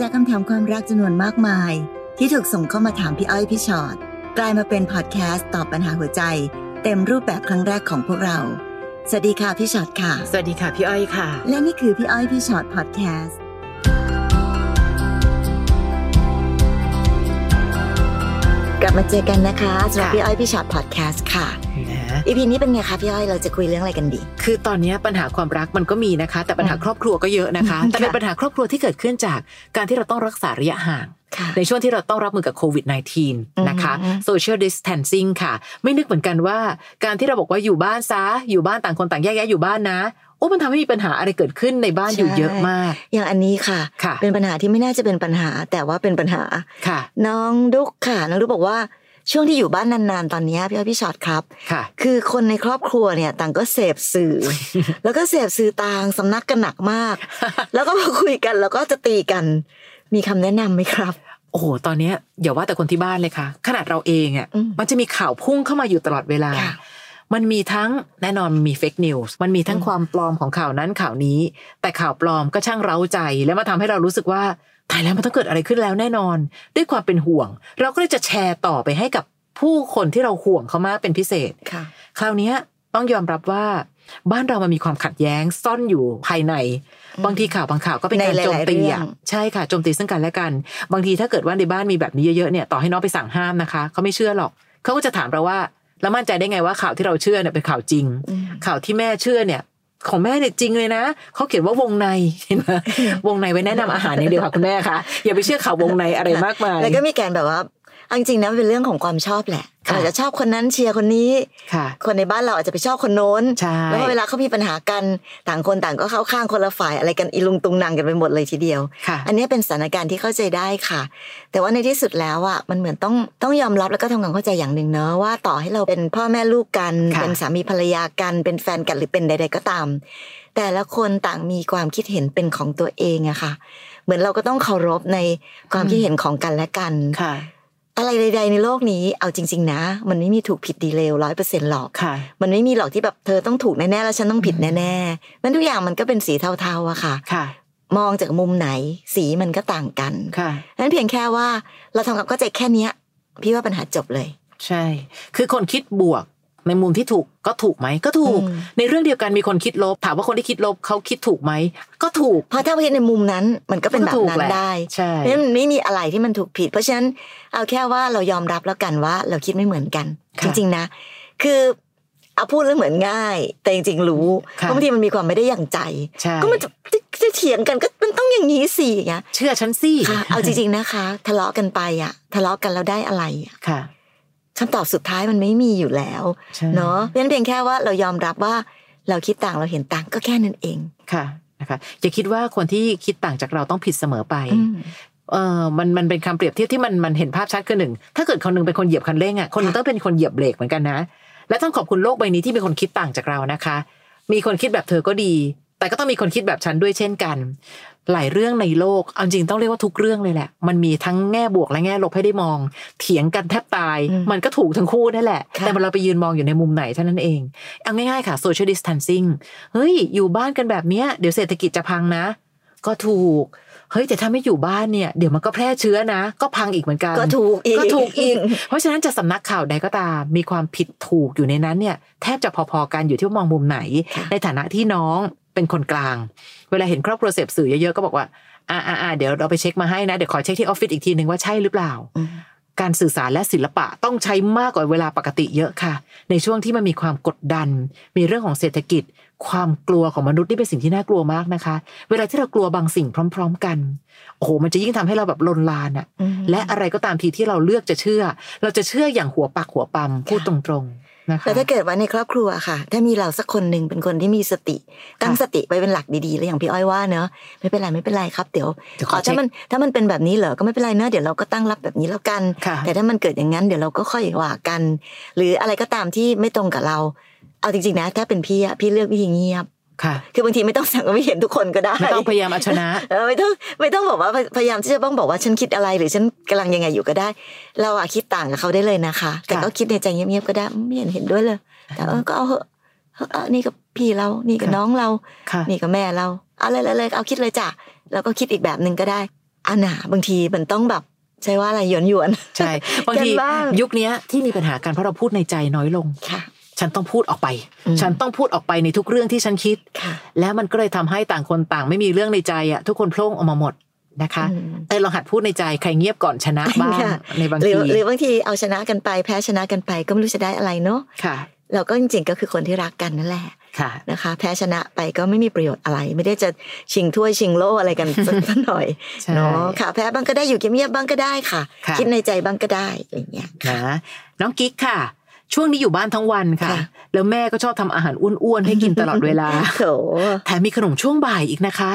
จากคำถามความรักจำนวนมากมาย ที่ถูกส่งเข้ามาถามพี่อ้อยพี่ชอ็อตกลายมาเป็นพอดแคสต์ตอบปัญหาหัวใจ เต็มรูปแบบครั้งแรกของพวกเรา สวัสดีค่ะพี่ชอ็อตค่ะ สวัสดีค่ะพี่อ้อยค่ะ และนี่คือพี่อ้อยพี่ชอ็อตพอดแคสต์กลับมาเจอกันนะคะสำหรับค่ะพี่อ้อยพี่ชอ็อตพอดแคสต์ค่ะนะ EP นี้เป็นไงคะพี่อ้อยเราจะคุยเรื่องอะไรกันดี คือตอนนี้ปัญหาความรักมันก็มีนะคะ แต่ปัญหาครอบครัวก็เยอะนะคะ แต่เป็นค่ะปัญหาครอบครัวที่เกิดขึ้นจากการที่เราต้องรักษาระยะห่างค่ะในช่วงที่เราต้องรับมือกับโควิด -19 นะคะอืม social distancing ค่ะ ไม่นึกเหมือนกันว่า การที่เราบอกว่าอยู่บ้านซะ อยู่บ้านต่างคนต่างแยกย้ายอยู่บ้านนะโอ้มันทำให้มีปัญหาอะไรเกิดขึ้นในบ้านอยู่เยอะมาก อย่างอันนี้ค่ะค่ะเป็นปัญหาที่ไม่น่าจะเป็นปัญหา แต่ว่าเป็นปัญหาค่ะ น้องดุกค่ะ น้องดุกบอกว่า ช่วงที่อยู่บ้านนานๆ ตอนเนี้ยพี่อ้อยพี่ชอตครับค่ะ คือคนในครอบครัวเนี่ย ต่างก็เสพสื่อ แล้วก็เสพสื่อต่างสำนักกันหนักมาก แล้วก็มาคุยกันแล้วก็จะตีกัน มีคำแนะนำไหมครับโอ้โห ตอนเนี้ยอย่าว่าแต่คนที่บ้านเลยค่ะ ขนาดเราเองอะอืมมันจะมีข่าวพุ่งเข้ามาอยู่ตลอดเวลาค่ะมันมีทั้งแน่นอนมีเฟกนิวส์ มันมีทั้งอืมความปลอมของข่าวนั้นข่าวนี้ แต่ข่าวปลอมก็ช่างเร้าใจ แล้วมาทำให้เรารู้สึกว่า ตายแล้วมันต้องเกิดอะไรขึ้นแล้วแน่นอน ด้วยความเป็นห่วง เราก็เลยจะแชร์ต่อไปให้กับผู้คนที่เราห่วงเขามากเป็นพิเศษค่ะ คราวเนี้ยต้องยอมรับว่าบ้านเรามันมีความขัดแย้งซ่อนอยู่ภายในอืมบางทีข่าวบางข่าวก็เป็นในการหลายๆโจมตีเรื่ออะงใช่ค่ะโจมตีซึ่งกันและกัน บางทีถ้าเกิดว่าในบ้านมีแบบนี้เยอะๆเนี่ยต่อให้น้องไปสั่งห้ามนะคะเขาไม่เชื่อหรอกเขาก็จะถามเราว่าแล้วมั่นใจได้ไงว่าข่าวที่เราเชื่อเนี่ยเป็นข่าวจริงอืมข่าวที่แม่เชื่อเนี่ย ของแม่เนี่ยจริงเลยนะเขาเขียนว่าวงในเห็นไหมวงในไว้แนะนำอาหารอย่างเดียวค่ะคุณแม่คะอย่าไปเชื่อข่าววงในอะไรมากมายแล้วก็มีการแบบว่าเอาจริงๆนะมันเป็นเรื่องของความชอบแหละค่ะอาจจะชอบคนนั้นเชียร์คนนี้ค่ะ คนในบ้านเราอาจจะไปชอบคนโน้นใช่แล้วพอเวลาเขามีปัญหากันต่างคนต่างก็เข้าข้างคนละฝ่ายอะไรกันอีลุงตุงนางกันไปหมดเลยทีเดียวค่ะอันนี้เป็นสถานการณ์ที่เข้าใจได้ค่ะ แต่ว่าในที่สุดแล้วอะมันเหมือนต้องต้องยอมรับแล้วก็ทำความเข้าใจอย่างหนึ่งเนอะว่าต่อให้เราเป็นพ่อแม่ลูกกันค่ะเป็นสามีภรรยากัน เป็นแฟนกันหรือเป็นใด ๆ ก็ตาม แต่ละคนต่างมีความคิดเห็นเป็นของตัวเองอะค่ะ เหมือนเราก็ต้องเคารพในความคิดเห็นของกันและกันค่ะ อะไรใดๆในโลกนี้เอาจริง ๆ นะ มันไม่มีถูกผิดดีเลวร้อยเปอร์เซ็นต์หรอกค่ะมันไม่มีหรอกที่แบบเธอต้องถูกแน่ๆแล้วฉันต้องผิดแน่ๆมันทุกอย่างมันก็เป็นสีเทาๆอะค่ะค่ะมองจากมุมไหนสีมันก็ต่างกันค่ะนั้นเพียงแค่ว่าเราทำความเข้าใจแค่เนี้ย พี่ว่าปัญหาจบเลย ใช่ คือคนคิดบวก ในมุมที่ถูกก็ถูกไหมก็ถูกอืมในเรื่องเดียวกันมีคนคิดลบ ถามว่าคนที่คิดลบเขาคิดถูกไหมก็ถูก เพราะถ้าคิดในมุมนั้นมันก็เป็นแบบก็ถูกนั้นแหละได้ใช่เพราะฉะนั้นมันไม่มีอะไรที่มันถูกผิด เพราะฉะนั้นเอาแค่ว่าเรายอมรับแล้วกันว่า เราคิดไม่เหมือนกันค่ะจริงๆนะ คือเอาพูดแล้วเหมือนง่าย แต่จริงๆรู้ค่ะเพราะบางทีมันมีความไม่ได้อย่างใจใช่ก็มันจะจะจะเถียงกันก็มันต้องอย่างนี้สิอย่างเงี้ยเชื่อฉันสิค่ะเอาจริงๆนะคะ ทะเลาะกันไปอะ ทะเลาะกันแล้วได้อะไรอะ ค่ะคำตอบสุดท้ายมันไม่มีอยู่แล้วใช่เนาะเพราะฉะนั้นเพียงแค่ว่าเรายอมรับว่าเราคิดต่างเราเห็นต่างก็แค่นั้นเองค่ะนะคะอย่าคิดว่าคนที่คิดต่างจากเราต้องผิดเสมอไปอืมเออมันมันเป็นคำเปรียบเทียบที่มันมันเห็นภาพชัดคือหนึ่ง ถ้าเกิดคนหนึงเป็นคนเหยียบคันเร่งอะคนหนึงค่ะต้องเป็นคนเหยียบเบรกเหมือนกันนะ และต้องขอบคุณโลกใบนี้ที่มีคนคิดต่างจากเรานะคะ มีคนคิดแบบเธอก็ดี แต่ก็ต้องมีคนคิดแบบฉันด้วยเช่นกัน หลายเรื่องในโลก เอาจริงต้องเรียกว่าทุกเรื่องเลยแหละ มันมีทั้งแง่บวกและแง่ลบให้ได้มอง เถียงกันแทบตายอืมมันก็ถูกทั้งคู่นั่นแหละค่ะแต่เราไปยืนมองอยู่ในมุมไหนเท่านั้นเอง เอาง่ายๆค่ะ social distancing เฮ้ย อยู่บ้านกันแบบเนี้ย เดี๋ยวเศรษฐกิจจะพังนะ ก็ถูก เฮ้ยแต่ถ้าไม่อยู่บ้านเนี่ย เดี๋ยวมันก็แพร่เชื้อนะ ก็พังอีกเหมือนกัน ก็ถูกอีก ก็ถูกอีก เพราะฉะนั้นจะสำนักข่าวใดก็ตาม มีความผิดถูกอยู่ในนั้นเนี่ย แทบจะพอๆกันอยู่ที่ว่ามองมุมไหนค่ะในฐานะที่น้อง เป็นคนกลาง เวลาเห็นครอบครัวเสพสื่อเยอะๆก็บอกว่าอ่าอ่าเดี๋ยวเราไปเช็คมาให้นะเดี๋ยวขอเช็คที่ออฟฟิศอีกทีหนึ่งว่าใช่หรือเปล่าอืมการสื่อสารและศิลปะต้องใช้มากกว่าเวลาปกติเยอะค่ะ ในช่วงที่มันมีความกดดัน มีเรื่องของเศรษฐกิจ ความกลัวของมนุษย์นี่เป็นสิ่งที่น่ากลัวมากนะคะ เวลาที่เรากลัวบางสิ่งพร้อม ๆ กันโอ้โหมันจะยิ่งทำให้เราแบบลนลานอะอืมและอะไรก็ตามทีที่เราเลือกจะเชื่อ เราจะเชื่ออย่างหัวปักหัวปั๊มพูดตรงๆ นะคะแล้วถ้าเกิดว่าในครอบครัวค่ะ ถ้ามีเราสักคนหนึ่งเป็นคนที่มีสติตั้งค่ะสติไว้เป็นหลักดีๆ แล้วอย่างพี่อ้อยว่าเนอะไม่เป็นไรไม่เป็นไรครับเดี๋ยวเดี๋ยวขอ๋ออเช็ถ้าคมันถ้ามันเป็นแบบนี้เหรอก็ไม่เป็นไรเนอะเดี๋ยวเราก็ตั้งรับแบบนี้แล้วกันค่ะแต่ถ้ามันเกิดอย่างนั้นเดี๋ยวเราก็ค่อยว่ากัน หรืออะไรก็ตามที่ไม่ตรงกับเรา เอาจริงๆนะ ถ้าเป็นพี่อะพี่เลือกวิธีเงียบ ค่ะ คือบางทีไม่ต้องสั่งก็ไม่เห็นทุกคนก็ได้ ไม่ต้องพยายามเอาชนะเออไม่ต้องไม่ต้องบอกว่าพยพยายามที่จะต้องบอกว่าฉันคิดอะไรหรือฉันกำลังยังไงอยู่ก็ได้ เราอะคิดต่างกับเขาได้เลยนะคะ แต่ค่ะก็คิดในใจเงียบๆก็ได้ไม่เห็นเห็นด้วยเลย แต่เออก็เอาเหอะเออเออนี่กับพี่เรา นี่กับค่ะน้องเราค่ะนี่กับแม่เราเอาเลยเลยเลยเอาคิดเลยจ้ะแล้วก็คิดอีกแบบหนึ่งก็ได้อันน่ะบางทีมันต้องแบบใช่ว่าอะไรหยวนหยวนใช่บางทีกันบ้างยุคเนี้ยที่มีปัญหากันเพราะเราพูดในใจน้อยลงค่ะ ฉันต้องพูดออกไปอืมฉันต้องพูดออกไปในทุกเรื่องที่ฉันคิดค่ะแล้วมันก็เลยทำให้ต่างคนต่างไม่มีเรื่องในใจอะทุกคนโพล่งออกมาหมดนะคะอืมเออลองหัดพูดในใจใครเงียบก่อนชนะบ้างค่ะในบางหรือทีหรือบางทีเอาชนะกันไปแพ้ชนะกันไปก็ไม่รู้จะได้อะไรเนาะค่ะเราก็จริงๆก็คือคนที่รักกันนั่นแหละค่ะนะคะ แพ้ชนะไปก็ไม่มีประโยชน์อะไร ไม่ได้จะชิงถ้วยชิงโล่อะไรกันสักหน่อยใช่เนาะค่ะแพ้บ้างก็ได้อยู่เงียบๆบ้างก็ได้ค่ะค่ะคิดในใจบ้างก็ได้อะไรอย่างเงี้ยนะน้องกิ๊กค่ะ ช่วงนี้อยู่บ้านทั้งวันค่ะค่ะแล้วแม่ก็ชอบทำอาหารอ้วนๆให้กินตลอดเวลาโถแถมมีขนมช่วงบ่ายอีกนะคะ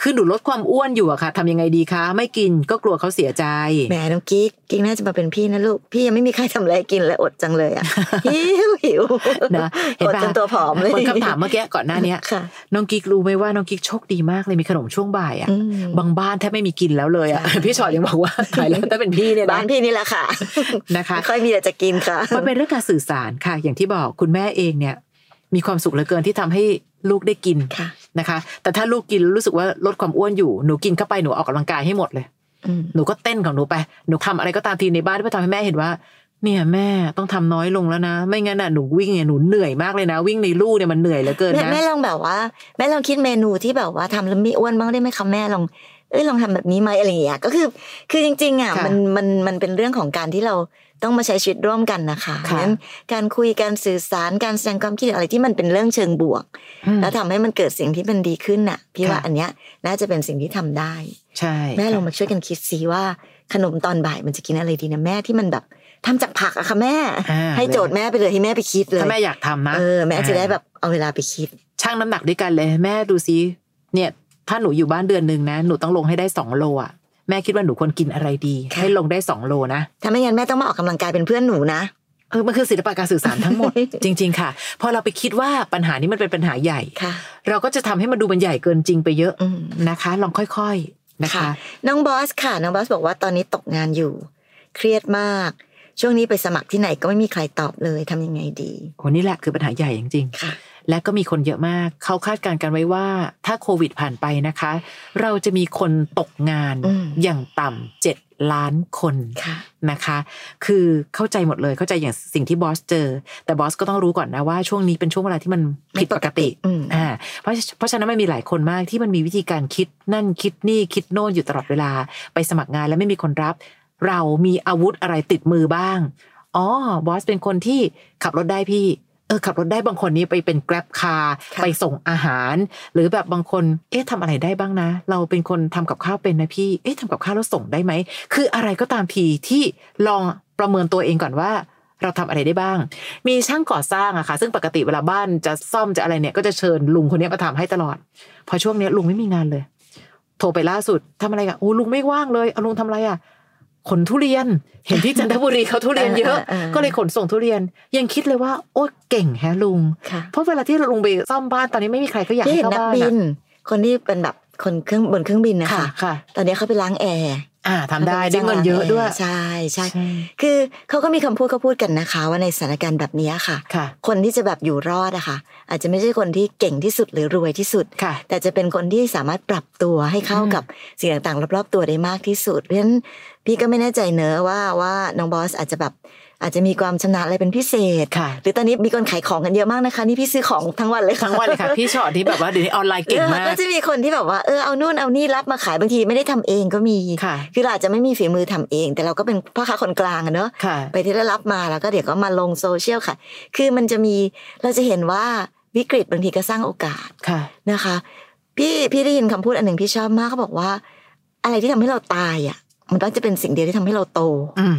ค่ะคือหนูลดความอ้วนอยู่อะค่ะทำยังไงดีคะ ไม่กินก็กลัวเขาเสียใจแหมน้องกิ๊กกิ๊กน่าจะมาเป็นพี่นะลูก พี่ยังไม่มีใครทำอะไรกินเลยอดจังเลยอะหิวหิวนะเห็นอดปะจนตัวผอมเลยคนคำถามเมื่อกี้ก่อนหน้าเนี้ยค่ะน้องกิ๊กรู้ไหมว่าน้องกิ๊กโชคดีมากเลยมีขนมช่วงบ่ายอะอืมบางบ้านแทบไม่มีกินแล้วเลยอะใช่พี่ชอดยังบอกว่าตายแล้วถ้าเป็นพี่เนี่ยบ้านะนพี่นี่แหละค่ะนะคะไม่ค่อยมีอะไรจะกินค่ะมันเป็นเรื่องการสื่อสารค่ะ อย่างที่บอกคุณแม่เองเนี่ย มีความสุขเหลือเกินที่ทำให้ลูกได้กินค่ะ นะคะ แต่ถ้าลูกกินแล้วรู้สึกว่าลดความอ้วนอยู่หนูกินเข้าไปหนูออกกำลังกายให้หมดเลยอืมหนูก็เต้นของหนูไปหนูทำอะไรก็ตามทีในบ้านเพื่อทำให้แม่เห็นว่า เนี่ยแม่ต้องทำน้อยลงแล้วนะ ไม่งั้นน่ะหนูวิ่งเนี่ยหนูเหนื่อยมากเลยนะ วิ่งในลู่เนี่ยมันเหนื่อยเหลือเกินแม่นะแม่ลองแบบว่าแม่ลองคิดเมนูที่แบบว่าทำแล้วไม่อ้วนบ้างได้ไหมคะแม่ลองเอ้ยลองทำแบบนี้ไหมอะไรอย่างเงี้ยก็คือ คือจริงๆอะค่ะมันมันมันเป็นเรื่องของการที่เรา ต้องมาใช้ชีวิตร่วมกันนะคะค่ะงั้นการคุยการสื่อสารการแสดงความคิดเห็นอะไรที่มันเป็นเรื่องเชิงบวกอืมแล้วทำให้มันเกิดสิ่งที่มันดีขึ้นน่ะ พี่ค่ะว่าอันเนี้ยน่าจะเป็นสิ่งที่ทำได้ ใช่แม่ลองค่ะมาช่วยกันคิดซิว่าขนมตอนบ่ายมันจะกินอะไรดีนะแม่ที่มันแบบทำจากผักอะค่ะแม่อ่าให้โจทย์แม่ไปเลยให้แม่ไปคิดเลยถ้าแม่อยากทำนะเออแม่จะได้แบบเอาเวลาไปคิดชั่งน้ำหนักด้วยกันเลย แม่ดูซิเนี่ย ถ้าหนูอยู่บ้านเดือนหนึ่งนะ หนูต้องลงให้ได้สองโลอะ แม่คิดว่าหนูควรกินอะไรดีค่ะให้ลงได้สองโลนะถ้าไม่งั้นแม่ต้องมาออกกำลังกายเป็นเพื่อนหนูนะเออมันคือศิลปะการสื่อสารทั้งหมด จริง ๆ ค่ะ พอเราไปคิดว่าปัญหานี้มันเป็นปัญหาใหญ่ค่ะเราก็จะทำให้มันดูมันใหญ่เกินจริงไปเยอะอืมนะคะ ลองค่อยๆนะคะค่ะน้องบอสค่ะ น้องบอสบอกว่าตอนนี้ตกงานอยู่ เครียดมาก ช่วงนี้ไปสมัครที่ไหนก็ไม่มีใครตอบเลยทำยังไงดีโหนี่แหละคือปัญหาใหญ่จริงค่ะๆ และก็มีคนเยอะมาก เขาคาดการณ์กันไว้ว่า ถ้าโควิดผ่านไปนะคะ เราจะมีคนตกงานอืมอย่างต่ำเจ็ดล้านคนค่ะนะคะ คือเข้าใจหมดเลยเข้าใจอย่างสิ่งที่บอสเจอ แต่บอสก็ต้องรู้ก่อนนะว่าช่วงนี้เป็นช่วงเวลาที่มันผิดปกติอืมอ่าเพราะเพราะฉะนั้นมันมีหลายคนมากที่มันมีวิธีการคิดนั่นคิดนี่คิดโน่นอยู่ตลอดเวลา ไปสมัครงานแล้วไม่มีคนรับ เรามีอาวุธอะไรติดมือบ้างอ๋อบอสเป็นคนที่ขับรถได้พี่ เออขับรถได้บางคนนี้ไปเป็นแกร็บคาร์ค่ะไปส่งอาหาร หรือแบบบางคน เอ๊ะทำอะไรได้บ้างนะ เราเป็นคนทำกับข้าวเป็นนะพี่ เอ๊ะทำกับข้าวแล้วส่งได้ไหม คืออะไรก็ตามทีที่ลองประเมินตัวเองก่อนว่าเราทำอะไรได้บ้าง มีช่างก่อสร้างอะค่ะ ซึ่งปกติเวลาบ้านจะซ่อมจะอะไรเนี่ย ก็จะเชิญลุงคนนี้มาทำให้ตลอด พอช่วงเนี้ยลุงไม่มีงานเลย โทรไปล่าสุดทำอะไรกันโอ้ลุงไม่ว่างเลยเอาลุงทำอะไรอะ ขนทุเรียน เห็นที่จันทบุรีเขาทุเรียนเยอะเออเออก็เลยขนส่งทุเรียน ยังคิดเลยว่า โอ้เก่งแฮะลุงค่ะเพราะเวลาที่ลุงไปซ่อมบ้านตอนนี้ไม่มีใครก็อยากที่ให้เห็นเข้านักบ้านบิอะนคนที่เป็นแบบคนเครื่องบนเครื่องบินนะค่ะคะค่ะตอนนี้เขาไปล้างแอร์ อ่าทำได้ได้เงินเยอะด้วยใช่ใช่ใช่คือเขาก็มีคำพูดเขาพูดกันนะคะ ว่าในสถานการณ์แบบนี้ค่ะค่ะ คนที่จะแบบอยู่รอดอะค่ะ อาจจะไม่ใช่คนที่เก่งที่สุดหรือรวยที่สุดค่ะแต่จะเป็นคนที่สามารถปรับตัวให้เข้าอืมกับสิ่งต่างๆรอบๆตัวได้มากที่สุด เพราะฉะนั้นพี่ก็ไม่แน่ใจเนอะว่าว่าน้องบอสอาจจะแบบ อาจจะมีความชำนาญอะไรเป็นพิเศษค่ะ หรือตอนนี้มีคนขายของกันเยอะมากนะคะ นี่พี่ซื้อของทั้งวันเลยค่ะทั้งวันเลยค่ะ พี่ชอตที่แบบว่าเดี๋ยวนี้ออนไลน์เก่งมาก็กจะมีคนที่แบบว่าเออเอานู่นเอานี่รับมาขายบางทีไม่ได้ทำเองก็มีค่ะ คือเราอาจจะไม่มีฝีมือทำเอง แต่เราก็เป็นพ่อค้าคนกลางอะเนอะค่ะไปที่ได้รับมาแล้วก็เดี๋ยวก็มาลงโซเชียลค่ะ คือมันจะมีเราจะเห็นว่าวิกฤตบางทีก็สร้างโอกาสค่ะนะคะ พี่พี่ได้ยินคำพูดอันหนึ่งพี่ชอบมากเขาบอกว่า อะไรที่ทำให้เราตายอะ มันต้องจะเป็นสิ่งเดียวที่ทำให้เราโต อืม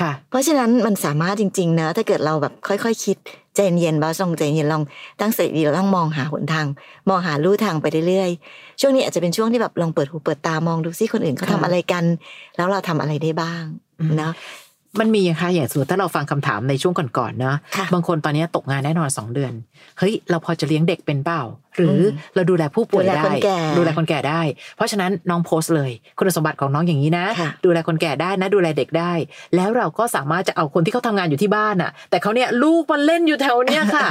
ค่ะ เพราะฉะนั้นมันสามารถจริงๆนะถ้าเกิดเราแบบค่อยๆคคิดใจเย็นๆบ้าทรงใจเย็นลองตั้งสติดีเราต้องมองหาหนทาง มองหาลู่ทางไปเรื่อยๆช่วงนี้อาจจะเป็นช่วงที่แบบลองเปิดหูเปิดตามองดูซิคนอื่นเขาทำค่ะอะไรกัน แล้วเราทำอะไรได้บ้างอืมนะ มันมีค่ะอย่างสมมติถ้าเราฟังคำถามในช่วงก่อนๆเนาะค่ะบางคนตอนนี้ตกงานแน่นอนสองเดือน เฮ้ย เราพอจะเลี้ยงเด็กเป็นเปล่า หรืออมเราดูแลผู้ป่วยดูแลได้คนแก่ดูแลคนแก่ได้ เพราะฉะนั้นน้องโพสต์เลย คุณสมบัติของน้องอย่างนี้นะค่ะดูแลคนแก่ได้นะ ดูแลเด็กได้ แล้วเราก็สามารถจะเอาคนที่เขาทำงานอยู่ที่บ้านอะแต่เขาเนี่ยลูกมันเล่นอยู่แถวเนี้ยค่ะ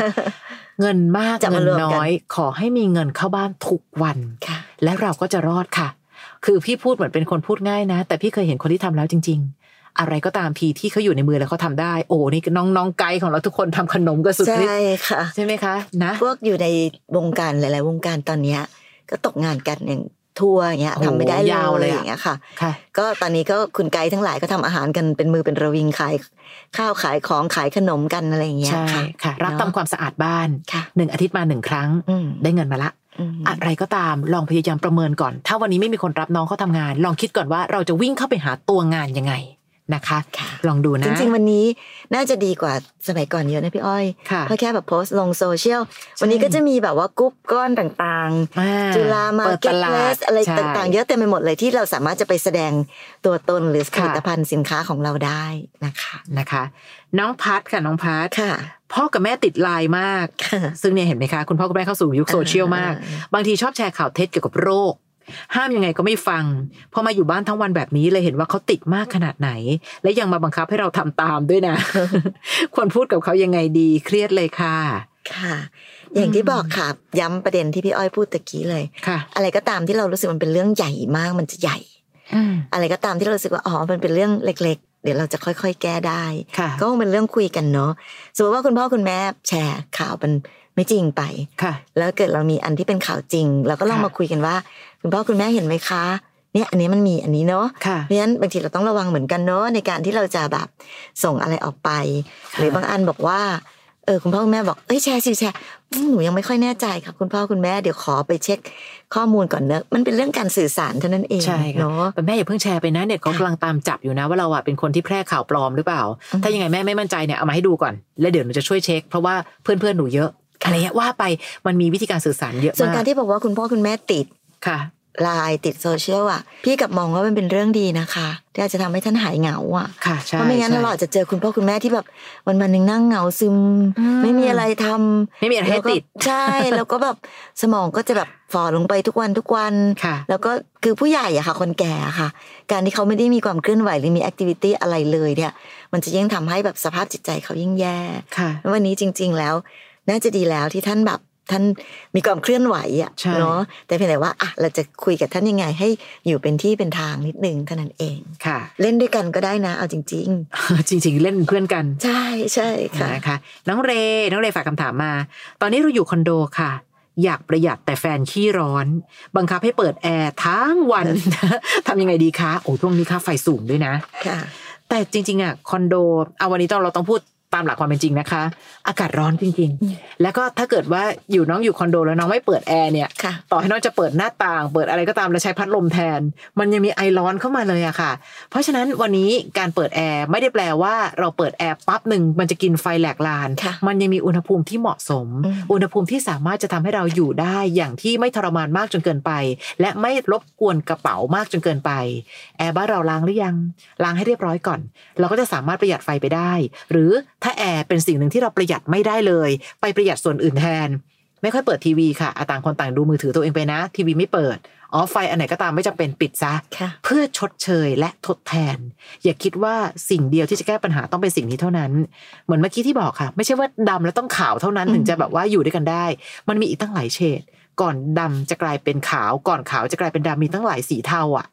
เงินมากจะเงิมานรวมกันน้อย ขอให้มีเงินเข้าบ้านทุกวันค่ะและเราก็จะรอดค่ะ คือพี่พูดเหมือนเป็นคนพูดง่ายนะ แต่พี่เคยเห็นคนที่ทำแล้วจริง ๆ อะไรก็ตามทีที่เขาอยู่ในมือแล้วเขาทำได้ โอ้นี่น้องน้องไกด์ของเราทุกคนทำขนมก็สุดฤทใช่ธิ์ค่ะใช่ไหมคะนะพวกอยู่ในวงการหลาย ๆ วงการตอนเนี้ยก็ตกงานกันอย่างทัวร์อย่างเงี้ยโอ้โหทำไม่ได้เลยยาวเลยอะอย่างเงี้ยค่ะค่ะ ก็ตอนนี้ก็คุณไกด์ทั้งหลายก็ทำอาหารกันเป็นมือเป็นระวิงขายข้าวขายของขายขนมกันอะไรอย่างเงี้ยใช่ค่ะค่ะ รับเนอะทำความสะอาดบ้านค่ะหนึ่งอาทิตย์มาหนึ่งครั้งอืมได้เงินมาละอืมอะไรก็ตามลองพยายามประเมินก่อน ถ้าวันนี้ไม่มีคนรับน้องเขาทำงาน ลองคิดก่อนว่าเราจะวิ่งเข้าไปหาตัวงานยังไง นะคะค่ะลองดูนะ จริง ๆ วันนี้น่าจะดีกว่าสมัยก่อนเยอะนะพี่อ้อยค่ะเพราะแค่แบบโพสต์ลงโซเชียล วันนี้ก็จะมีแบบว่ากรุ๊ปก้อนต่างอ่ๆจุฬามาปิดเก็ตตลาเลดสอะไรใช่ต่างๆ เยอะเต็มไปหมดเลยที่เราสามารถจะไปแสดงตัวตนหรือผค่ะลิตภัณฑ์สินค้าของเราได้นะคะนะคะ น้องพัทค่ะน้องพัทค่ะพ่อกับแม่ติดไลน์มากค่ะซึ่งเนี่ยเห็นไหมคะ คุณพ่อคุณแม่เข้าสู่ยุคโซเชียลมากอ่าบางทีชอบแชร์ข่าวเท็จเกี่ยวกับโรค ห้ามยังไงก็ไม่ฟัง พอมาอยู่บ้านทั้งวันแบบนี้เลยเห็นว่าเขาติดมากขนาดไหน และยังมาบังคับให้เราทำตามด้วยนะ ควรพูดกับเขายังไงดีเครียดเลยค่ะค่ะ อย่างที่บอกค่ะ ย้ำประเด็นที่พี่อ้อยพูดตะกี้เลยค่ะ อะไรก็ตามที่เรารู้สึกมันเป็นเรื่องใหญ่มากมันจะใหญ่อืมอะไรก็ตามที่เรารู้สึกว่าอ๋อมันเป็นเรื่องเล็ก ๆ เดี๋ยวเราจะค่อย ๆ แก้ได้ค่ะก็คงเป็นเรื่องคุยกันเนาะสมมติว่าคุณพ่อคุณแม่แชร์ข่าวมัน ไม่จริงไปค่ะ แล้วเกิดเรามีอันที่เป็นข่าวจริงเราก็ลองค่ะมาคุยกันว่า คุณพ่อคุณแม่เห็นไหมคะ เนี่ยอันนี้มันมีอันนี้เนาะค่ะเพราะฉะนั้นบางทีเราต้องระวังเหมือนกันเนาะในการที่เราจะแบบส่งอะไรออกไปค่ะหรือบางอันบอกว่าเออคุณพ่อคุณแม่บอกเอ้ยแชร์สิแชร์อืมหนูยังไม่ค่อยแน่ใจค่ะคุณพ่อคุณแม่เดี๋ยวขอไปเช็คข้อมูลก่อนเนอะมันเป็นเรื่องการสื่อสารเท่านั้นเองใช่ค่ะเนาะแต่แม่อย่าเพิ่งแชร์ไปนะเนี่ยเขากำลังตามจับอยู่นะ ว่าเราอะเป็นคนที่แพร่ข่าวปลอมหรือเปล่าอืมถ้ายังไงแม่ไม่มั่นใจเนี่ยเอามาให้ดูก่อน แล้วเดี๋ยวหนูจะช่วยเช็ค เพราะว่าเพื่อนเพื่อนๆหนูเยอะ อะไรเงี้ยว่าไปมันมีวิธีการสื่อสารเยอะส่วนมากการที่บอกว่าคุณพ่อคุณแม่ติดค่ะไลน์ติดโซเชียลอะ พี่กลับมองว่ามันเป็นเรื่องดีนะคะที่อาจจะทำให้ท่านหายเหงาอะค่ะใช่เพราะไม่งั้นใช่เราอาจจะเจอคุณพ่อคุณแม่ที่แบบวันวันๆหนึ่งนั่งเหงาซึมอืมไม่มีอะไรทำไม่มีอะไรให้แล้วก็ติดใช่แล้วก็แบบสมองก็จะแบบฝ่อลงไปทุกวันทุกวันค่ะแล้วก็คือผู้ใหญ่อะค่ะ คนแก่อะค่ะ การที่เขาไม่ได้มีความเคลื่อนไหวหรือมีแอคทิวิตี้อะไรเลยเนี่ย มันจะยิ่งทำให้แบบสภาพจิตใจเขายิ่งแย่ค่ะแล้ววันนี้จริง ๆ แล้ว น่าจะดีแล้วที่ท่านแบบท่านมีความเคลื่อนไหวอะใช่เนาะแต่เพียงแต่ว่าอะเราจะคุยกับท่านยังไง ให้อยู่เป็นที่เป็นทางนิดนึงเท่านั้นเองค่ะ เล่นด้วยกันก็ได้นะ เอาจริงจริง ๆ เล่นเป็นเพื่อนกันๆใช่ใช่ค่ะนะคะน้องเรน้องเรฝากคำถามมา ตอนนี้เราอยู่คอนโดค่ะ อยากประหยัดแต่แฟนขี้ร้อน บังคับให้เปิดแอร์ทั้งวันทำยังไงดีคะโอ้ช่วงนี้ค่าไฟสูงด้วยนะค่ะแต่จริงๆอะคอนโดเอาวันนี้ต้องเราต้องพูดตามหลักความเป็นจริงนะคะ อากาศร้อนจริงอืมๆแล้วก็ถ้าเกิดว่าอยู่น้องอยู่คอนโดแล้วน้องไม่เปิดแอร์เนี่ยค่ะต่อให้น้องจะเปิดหน้าต่าง เปิดอะไรก็ตามแล้วใช้พัดลมแทน มันยังมีไอร้อนเข้ามาเลยอะค่ะ เพราะฉะนั้นวันนี้การเปิดแอร์ไม่ได้แปลว่าเราเปิดแอร์ปั๊บหนึ่งมันจะกินไฟแหลกลานค่ะมันยังมีอุณหภูมิที่เหมาะสมอืมอุณหภูมิที่สามารถจะทำให้เราอยู่ได้อย่างที่ไม่ทรมานมากจนเกินไป และไม่รบกวนกระเป๋ามากจนเกินไปแอร์บ้านเราล้างหรือยังล้างให้เรียบร้อยก่อน เราก็จะสามารถประหยัดไฟไปได้ หรือถ้าแอร์เป็นสิ่งหนึ่งที่เราประหยัดไม่ได้เลย ไปประหยัดส่วนอื่นแทน ไม่ค่อยเปิดทีวีค่ะอะต่างคนต่างดูมือถือตัวเองไปนะ ทีวีไม่เปิดอ๋อไฟอันไหนก็ตามไม่จำเป็นปิดซะค่ะเพื่อชดเชยและทดแทน อย่าคิดว่าสิ่งเดียวที่จะแก้ปัญหาต้องเป็นสิ่งนี้เท่านั้น เหมือนเมื่อกี้ที่บอกค่ะ ไม่ใช่ว่าดำแล้วต้องขาวเท่านั้นอืมถึงจะแบบว่าอยู่ด้วยกันได้ มันมีอีกตั้งหลายเฉดก่อนดำจะกลายเป็นขาว ก่อนขาวจะกลายเป็นดำมีตั้งหลายสีเทาอะ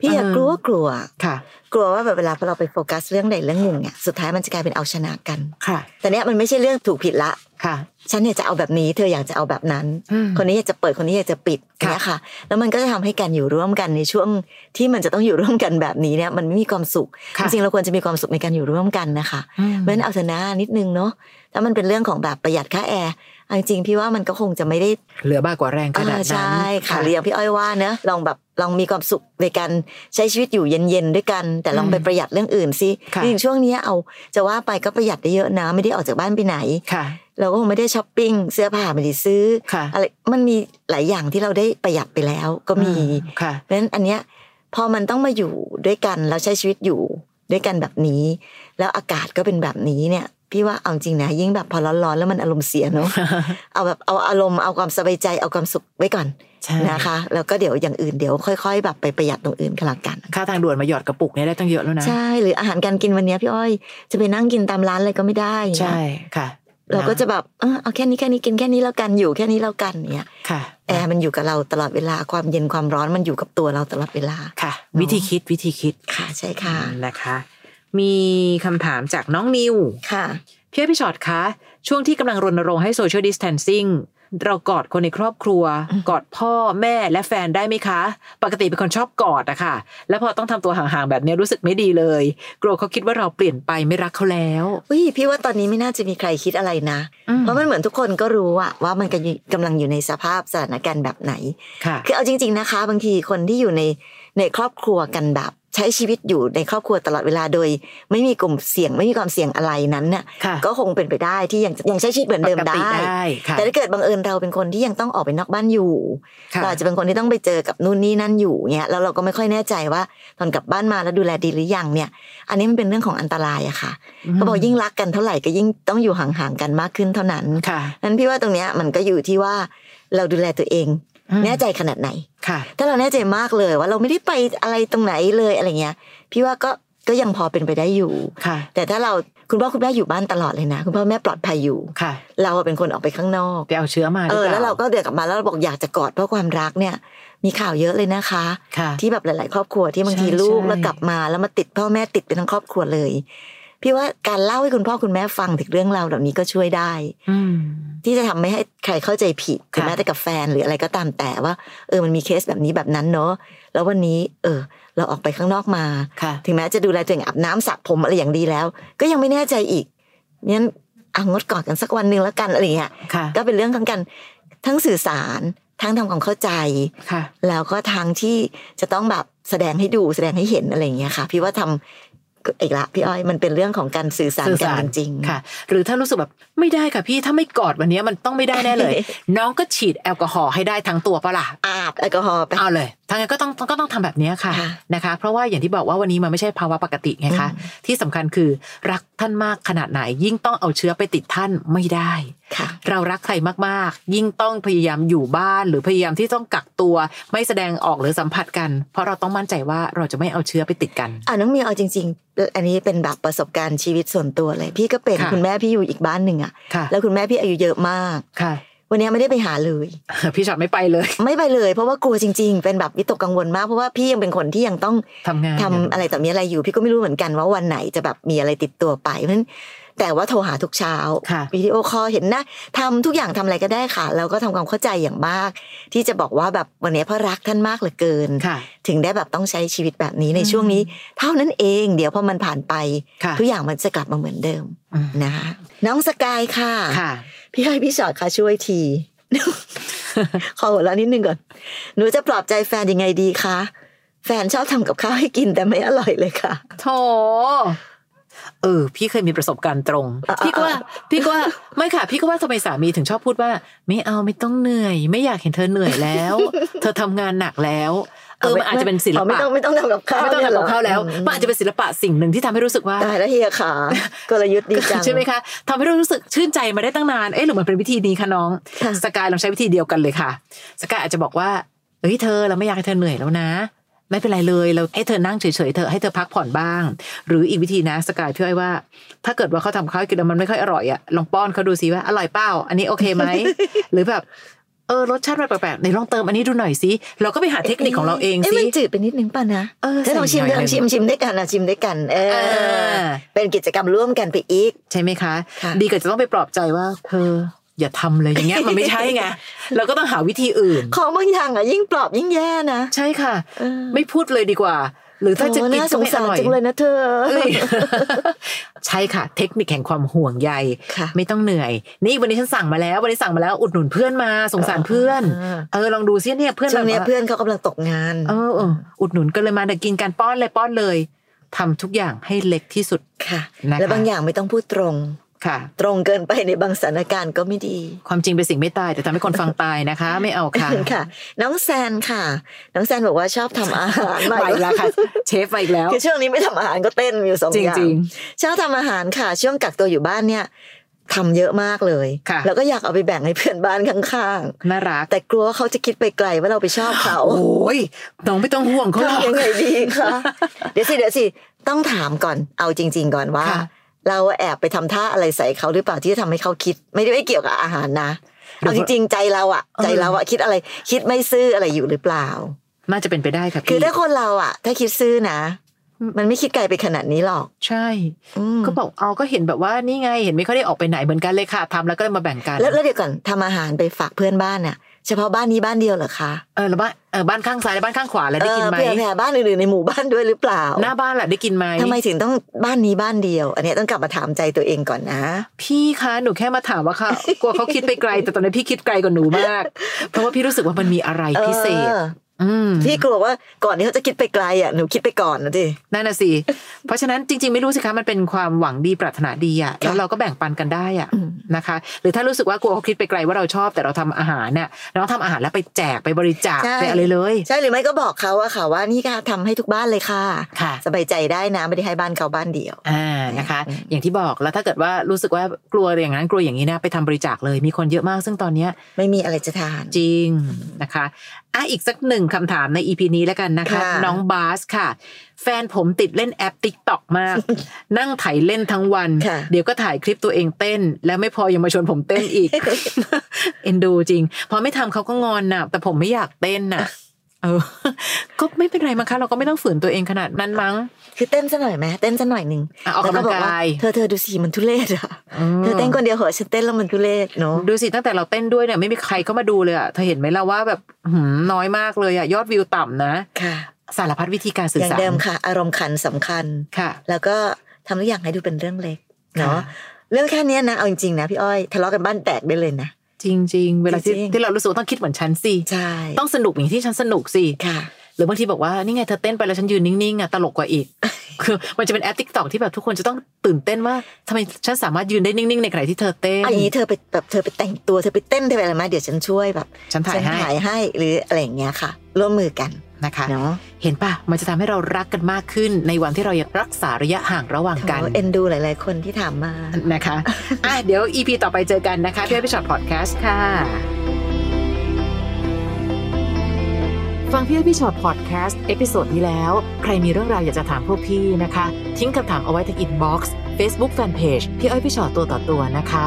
พี่อยากเออกลัวกลัวค่ะ กลัวว่าแบบเวลาพอเราไปโฟกัสเรื่องใดเรื่องหนึ่งเนี่ยสุดท้ายมันจะกลายเป็นเอาชนะกันค่ะ แต่เนี้ยมันไม่ใช่เรื่องถูกผิดละค่ะ ฉันเนี่ยจะเอาแบบนี้ เธออยากจะเอาแบบนั้นอืมคนนี้อยากจะเปิดคนนี้อยากจะปิดค่ะเนี่ยค่ะ แล้วมันก็จะทำให้การอยู่ร่วมกันในช่วงที่มันจะต้องอยู่ร่วมกันแบบนี้เนี่ยมันไม่มีความสุขค่ะจริงๆเราควรจะมีความสุขในการอยู่ร่วมกันนะคะอืมเพราะฉะนั้นเอาเถอะนะนิดนึงเนาะถ้ามันเป็นเรื่องของแบบประหยัดค่าแอร์เอาจริงๆพี่ว่ามันก็คงจะไม่ได้เหลือบ้ากกว่าแรงขนาดอ่านั้นใช่ค่ะหรืออย่างพี่อ้อยว่าเนอะลองแบบ ลองมีความสุขในการใช้ชีวิตอยู่เย็นๆด้วยกัน แต่ลองไปประหยัดเรื่องอื่นสิค่ะอย่างช่วงเนี้ยเอาจะว่าไปก็ประหยัดได้เยอะนะไม่ได้ออกจากบ้านไปไหนค่ะเราก็คงไม่ได้ช้อปปิ้งเสื้อผ้าไม่ได้ซื้อค่ะอะไรมันมีหลายอย่างที่เราได้ประหยัดไปแล้วก็มีอืค่ะเพราะฉะนั้นอันเนี้ยพอมันต้องมาอยู่ด้วยกันแล้วใช้ชีวิตอยู่ด้วยกันแบบนี้ แล้วอากาศก็เป็นแบบนี้เนี่ยพี่ว่าเอาจริงนะยิ่งแบบพอร้อนๆแล้วมันอารมณ์เสียเนาะเอาแบบเอาอารมณ์เอาความสบายใจเอาความสุขไว้ก่อนใช่ นะคะ แล้วก็เดี๋ยวอย่างอื่นเดี๋ยวค่อยๆแบบไปประหยัดตรงอื่นก็แล้วกัน ค่าทางด่วนมาหยอดกระปุกเนี่ยได้ตั้งเยอะแล้วนะ ใช่ หรืออาหารการกินวันเนี้ยพี่อ้อย จะไปนั่งกินตามร้านอะไรก็ไม่ได้นะใช่ค่ะ เราก็จะแบบเออเอาแค่นี้แค่นี้กินแค่นี้แล้วกันอยู่แค่นี้แล้วกันเนี่ยค่ะแอร์มันอยู่กับเราตลอดเวลาความเย็นความร้อนมันอยู่กับตัวเราตลอดเวลาค่ะ วิธีคิดวิธีคิดค่ะใช่ค่ะนะคะ มีคำถามจากน้องนิวค่ะพี่อ้อยพี่ชอตคะช่วงที่กำลังรณรงค์ให้ social distancing เรากอดคนในครอบครัว กอดพ่อแม่และแฟนได้ไหมคะ ปกติเป็นคนชอบกอดอะค่ะ แล้วพอต้องทำตัวห่างๆแบบนี้รู้สึกไม่ดีเลย กลัวเขาคิดว่าเราเปลี่ยนไปไม่รักเขาแล้วอุ้ยพี่ว่าตอนนี้ไม่น่าจะมีใครคิดอะไรนะอืมเพราะมันเหมือนทุกคนก็รู้อะว่ามันกำลังกำลังอยู่ในสภาพสถานการณ์แบบไหนค่ะคือเอาจริง ๆนะคะ บางทีคนที่อยู่ในในครอบครัวกันแบบ ใช้ชีวิตอยู่ในครอบครัวตลอดเวลาโดย ไม่มีกลุ่มเสี่ยงไม่มีความเสี่ยงอะไรนั้นน่ะค่ะก็คงเป็นไปได้ที่ยังยังใช้ชีวิตเหมือนเดิมปกติได้ได้ค่ะแต่ถ้าเกิดบังเอิญเราเป็นคนที่ยังต้องออกไปนอกบ้านอยู่ค่ะเราอาจจะเป็นคนที่ต้องไปเจอกับนู่นนี่นั่นอยู่เนี่ยแล้วเราก็ไม่ค่อยแน่ใจว่าตอนกลับบ้านมาแล้วดูแลดีหรือยังเนี่ย อันนี้มันเป็นเรื่องของอันตรายอะค่ะเขาบอกยิ่งรักกันเท่าไหร่ก็ยิ่งต้องอยู่ห่างๆกันมากขึ้นเท่านั้นค่ะนั้นพี่ว่าตรงเนี้ยมันก็อยู่ที่ว่าเราดูแลตัวเองอืม แน่ใจขนาดไหนค่ะ ถ้าเราแน่ใจมากเลยว่าเราไม่ได้ไปอะไรตรงไหนเลยอะไรเงี้ย พี่ว่าก็ก็ยังพอเป็นไปได้อยู่ค่ะ แต่ถ้าเราคุณพ่อคุณแม่อยู่บ้านตลอดเลยนะ คุณพ่อแม่ปลอดภัยอยู่ค่ะ เราเป็นคนออกไปข้างนอกไปเอาเชื้อมาหเอรืออเปล่าแล้วเราก็เดือดกลับมาแล้วเราบอกอยากจะกอดเพราะความรักเนี่ย มีข่าวเยอะเลยนะคะค่ะที่แบบหลาย ๆ ครอบครัวที่บางทีใช่ลูกใช่แล้วกลับมาแล้วมาติดพ่อแม่ติดไปทั้งครอบครัวเลย พี่ว่าการเล่าให้คุณพ่อคุณแม่ฟังถึงเรื่องราวเหล่านี้ก็ช่วยได้อืมที่จะทำไม่ให้ใครเข้าใจผิดค่ะถึงแม้แต่กับแฟนหรืออะไรก็ตามแต่ว่า เออมันมีเคสแบบนี้แบบนั้นเนอะแล้ววันนี้ เออ เราออกไปข้างนอกมาค่ะถึงแม้จะดูแลตัวเองอาบน้ำสระผมอะไรอย่างดีแล้ว ก็ยังไม่แน่ใจอีกงั้นอะงดกอดกันสักวันหนึ่งแล้วกันอะไรเงี้ยค่ะก็เป็นเรื่องของการทั้งสื่อสารทั้งทำความเข้าใจค่ะแล้วก็ทางที่จะต้องแบบแสดงให้ดูแสดงให้เห็นอะไรอย่างเงี้ยค่ะ พี่ว่าทำ อีกละพี่อ้อยมันเป็นเรื่องของการสื่อสารสื่อกันสารจริงๆค่ะ หรือถ้ารู้สึกแบบไม่ได้ค่ะพี่ถ้าไม่กอดวันนี้มันต้องไม่ได้แน่เลย น้องก็ฉีดแอลกอฮอล์ให้ได้ทั้งตัวปะล่ะอาบแอลกอฮอล์ไปเอาเลยทางนั้นก็ต้องก็ต้องทำแบบนี้ค่ะค่ะนะคะ เพราะว่าอย่างที่บอกว่าวันนี้มันไม่ใช่ภาวะปกติไงคะอืมที่สำคัญคือรักท่านมากขนาดไหนยิ่งต้องเอาเชื้อไปติดท่านไม่ได้ค่ะ เรารักใครมากๆ ยิ่งต้องพยายามอยู่บ้านหรือพยายามที่ต้องกักตัว ไม่แสดงออกหรือสัมผัสกัน เพราะเราต้องมั่นใจว่าเราจะไม่เอาเชื้อไปติดกันอ่าน้องเมียเอาจริง ๆ อันนี้เป็นแบบประสบการณ์ชีวิตส่วนตัวเลย พี่ก็เป็นค่ะคุณแม่พี่อยู่อีกบ้านหนึ่งอะค่ะ แล้วคุณแม่พี่อายุเยอะมากค่ะวันนี้ไม่ได้ไปหาเลย พี่ช็อตไม่ไปเลย ไม่ไปเลย เพราะว่ากลัวจริง ๆ เป็นแบบวิตกกังวลมากเพราะว่าพี่ยังเป็นคนที่ยังต้องทำงานทำอะไรต่อมีอะไรอยู่ พี่ก็ไม่รู้เหมือนกันว่าวันไหนจะแบบมีอะไรติดตัวไปเพราะฉะนั้น แต่ว่าโทรหาทุกเช้าค่ะวิดีโอคอลเห็นหนะทำทุกอย่างทำอะไรก็ได้ค่ะ แล้วก็ทำความเข้าใจอย่างมาก ที่จะบอกว่าแบบวันนี้เพราะรักท่านมากเหลือเกินค่ะถึงได้แบบต้องใช้ชีวิตแบบนี้ในอืมช่วงนี้ เท่านั้นเองเดี๋ยวพอมันผ่านไปค่ะทุกอย่างมันจะกลับมาเหมือนเดิมอืมนะคะน้องสกายค่ะค่ะพี่ให้พี่ชอดค่ะช่วยทีขอหัวเราะนิดนึงก่อน หนูจะปลอบใจแฟนยังไงดีคะ แฟนชอบทำกับข้าวให้กินแต่ไม่อร่อยเลยค่ะ โถ เออ พี่เคยมีประสบการณ์ตรงอะพี่ก็ว่าพี่ก็ว่าไม่ค่ะ พี่ก็ว่าทำไมสามีถึงชอบพูดว่า ไม่เอาไม่ต้องเหนื่อย ไม่อยากเห็นเธอเหนื่อยแล้ว เธอทำงานหนักแล้วเออมันอาจจะเป็นศิลอ๋อไม่ปะต้องไม่ต้องทำกับข้าวไม่ต้องเนี่ยทำกับข้าวแล้วอืมมันอาจจะเป็นศิลปะสิ่งหนึ่งที่ทำให้รู้สึกว่าตายแล้วเฮียขากลยุทธ์ดีจังใช่ไหมคะทำให้เรารู้สึกชื่นใจมาได้ตั้งนานเอ๊ะหรือมันเป็นวิธีนี้คะน้องค่ะสกายลองใช้วิธีเดียวกันเลยค่ะ สกายอาจจะบอกว่าเฮ้ยเธอเราไม่อยากให้เธอเหนื่อยแล้วนะ ไม่เป็นไรเลยเราให้เธอนั่งเฉยๆเธอให้เธอพักผ่อนบ้าง หรืออีกวิธีนะสกายพี่อ้อยว่า ถ้าเกิดว่าเขาทำข้าวให้กินแล้วมันไม่ค่อยอร่อยอะลองป้อนเขาดูซิว่าอร่อยเปล่าอันนี้โอเคไหมหรือแบบเออรสชาติมันแปลกๆไหนลองเติมอันนี้ดูหน่อยสิเราก็ไปหาเทคนิคของเราเองเอ๊ะสิมันจืดไปนิดนึงป่ะนะเออถ้าลองชิมใส่หน่ลอยองชิมชิมด้วยกันนะชิมด้วยกันเออเออ เป็นกิจกรรมร่วมกันไปอีก ใช่ไหมคะค่ะดีกว่าจะต้องไปปลอบใจว่าเธอ อย่าทำเลยอย่างเงี้ยมันไม่ใช่ไงเราก็ต้องหาวิธีอื่น ของบางอย่างอะยิ่งปลอบยิ่งแย่นะใช่ค่ะเออไม่พูดเลยดีกว่า หรือถ้าจะโอ้กินน่าสก็งไม่อสารร่อยจังเลยนะเธอเอ้ยใช่ค่ะ เทคนิคแห่งความห่วงใยค่ะไม่ต้องเหนื่อย นี่วันนี้ฉันสั่งมาแล้ว วันนี้สั่งมาแล้วอุดหนุนเพื่อนมาสงสารเพื่อนอ่าเออลองดูซิเนี่ยเพื่อนช่วงเนี้ยแบบว่าเพื่อนเขากำลังตกงานเออเอออุดหนุนกันเลยมาเดี๋ยวกินกันป้อนเลยป้อนเลยทำทุกอย่างให้เล็กที่สุดค่ะนะคะและบางอย่างไม่ต้องพูดตรง ค่ะ ตรงเกินไปในบางสถานการณ์ก็ไม่ดี ความจริงเป็นสิ่งไม่ตาย แต่ทำให้คนฟังตายนะคะ ไม่เอาค่ะค่ะ น้องแซนค่ะ น้องแซนบอกว่าชอบทำอาหารไปอีกแล้วค่ะ เชฟไปอีกแล้วคือช่วงนี้ไม่ทำอาหารก็เต้นอยู่สองจริงอย่างจริงชอบทำอาหารค่ะ ช่วงกักตัวอยู่บ้านเนี่ยทำเยอะมากเลยค่ะแล้วก็อยากเอาไปแบ่งให้เพื่อนบ้านข้างน่ารักๆแต่กลัวว่าเขาจะคิดไปไกลว่าเราไปชอบเขา โอ้ยน้องไม่ต้องห่วงเขาหรอกทำยังไงดีคะ เดี๋ยวสิเดี๋ยวสิ ต้องถามก่อน เอาจริง ๆ ก่อนว่าค่ะ เราแอบไปทำท่าอะไรใส่เขาหรือเปล่าที่จะทำให้เขาคิด ไม่ได้ไม่เกี่ยวกับอาหารนะเอาจริงๆใจเราอะใจเราอะคิดอะไร คิดไม่ซื่ออะไรอยู่หรือเปล่าน่าจะเป็นไปได้ค่ะคือพี่ถ้าคนเราอะถ้าคิดซื่อนะมันไม่คิดไกลไปขนาดนี้หรอก ใช่อืมก็บอกเอาก็เห็นแบบว่านี่ไงเห็นไม่ค่อยได้ออกไปไหนเหมือนกันเลยค่ะทำแล้วก็เลยมาแบ่งกัน แล้วแล้วเดี๋ยวก่อนทำอาหารไปฝากเพื่อนบ้านน่ะ เฉพาะบ้านนี้บ้านเดียวเหรอคะเออแล้วบ้านเออบ้านข้างซ้ายและบ้านข้างขวาแล้วได้กินไหมเออเผื่อแผ่บ้านอื่นๆในหมู่บ้านด้วยหรือเปล่า หน้าบ้านแหละได้กินไหมทำไมถึงต้องบ้านนี้บ้านเดียว อันเนี้ยต้องกลับมาถามใจตัวเองก่อนนะ พี่คะหนูแค่มาถามว่าค่ะกลัวเขาคิดไปไกล แต่ตอนนี้พี่คิดไกลกว่าหนูมาก เพราะว่าพี่รู้สึกว่ามันมีอะไรพิเศษอออืม พี่กลัวว่าก่อนที่เขาจะคิดไปไกลอะหนูคิดไปก่อนนะดินั่นน่ะสิเพราะฉะนั้นจริง ๆ ไม่รู้สิคะมันเป็นความหวังดีปรารถนาดีอะแล้วเราก็แบ่งปันกันได้อะอืมนะคะ หรือถ้ารู้สึกว่ากลัวเขาคิดไปไกลว่าเราชอบแต่เราทำอาหารเนี่ยเราต้องทำอาหารแล้วไปแจกไปบริจาคไปอะไรเลย ใช่หรือไม่ก็บอกเขาอะค่ะว่านี่ค่ะทำให้ทุกบ้านเลยค่ะค่ะ สบายใจได้นะไม่ได้ให้บ้านเขาบ้านเดียวอ่านะคะอืมอย่างที่บอกแล้วถ้าเกิดว่ารู้สึกว่ากลัวอย่างนั้นกลัวอย่างนี้นะไปทำบริจาคเลยมีคนเยอะมาก ซึ่งตอนเนี้ยไม่มีอะไรจะทานจริงนะคะอะอีกสักหนึ่งคำถามใน EP นี้แล้วกันนะคะค่ะน้องบาสค่ะ แฟนผมติดเล่นแอป t ิ k t o k มาก นั่งไถเล่นทั้งวันค่ะเดี๋ยวก็ถ่ายคลิปตัวเองเต้น แล้วไม่พอยังมาชวนผมเต้นอีก เอ็นดูจริง พอไม่ทำเขาก็งอนน่ะ แต่ผมไม่อยากเต้นน่ะ เออ ก็ไม่เป็นไรมั้งคะ เราก็ไม่ต้องฝืนตัวเองขนาดนั้นมั้ง คือเต้นซะหน่อยไหมเต้นซะหน่อยหนึ่งอะออกกำลังแวบกายเธอเธอดูสิมันทุเรศอะอืมเธอเต้นคนเดียวเหรอฉันเต้นแล้วมันทุเรศเนาะดูสิตั้งแต่เราเต้นด้วยเนี่ยไม่มีใครเข้ามาดูเลยอะเธอเห็นไหมล่ะว่าแบบหืมน้อยมากเลยอะยอดวิวต่ำนะค่ะ สารพัดวิธีการสื่ออย่างสารเดิมค่ะ อารมณ์ขันสำคัญค่ะ แล้วก็ทำทุกอย่างให้ดูเป็นเรื่องเล็กเนาะค่ะเรื่องแค่เนี้ยนะเอาจริงๆนะพี่อ้อยทะเลาะกันบ้านแตกได้เลยนะ จริงๆเวลาที่จริงๆที่เรารู้สึกว่าต้องคิดเหมือนฉันสิใช่ต้องสนุกอย่างที่ฉันสนุกสิค่ะ หรือบางทีบอกว่านี่ไงเธอเต้นไปแล้วฉันยืนนิ่งๆอะตลกกว่าอีก คือมันจะเป็นแอป TikTok ที่แบบทุกคนจะต้องตื่นเต้นว่าทำไมฉันสามารถยืนได้นิ่งๆในขณะที่เธอเต้นอันนี้เธอไปแบบเธอไปแต่งตัวเธอไปเต้นเธอไปอะไรมาเดี๋ยวฉันช่วยแบบ ฉันถ่ายให้ถ่ายให้หรืออะไรอย่างเงี้ยค่ะ ร่วมมือกันนะคะเนาะเห็นปะมันจะทำให้เรารักกันมากขึ้น ในวันที่เรายังรักษาระยะห่างระหว่างกันโถเอ็นดูหลาย ๆ คนที่ถามมานะคะอะเดี๋ยว EP ต่อไปเจอกันนะคะพี่อ้อยพี่ฉอดพอดแคสต์ค่ะ ฟังพี่อ้อยพี่ฉอดพอดแคสต์ episode ที่แล้ว ใครมีเรื่องราวอยากจะถามพวกพี่นะคะ ทิ้งคำถามเอาไว้ที่ inbox เฟซบุ๊กแฟนเพจพี่อ้อยพี่ฉอดตัวต่อตัวนะคะ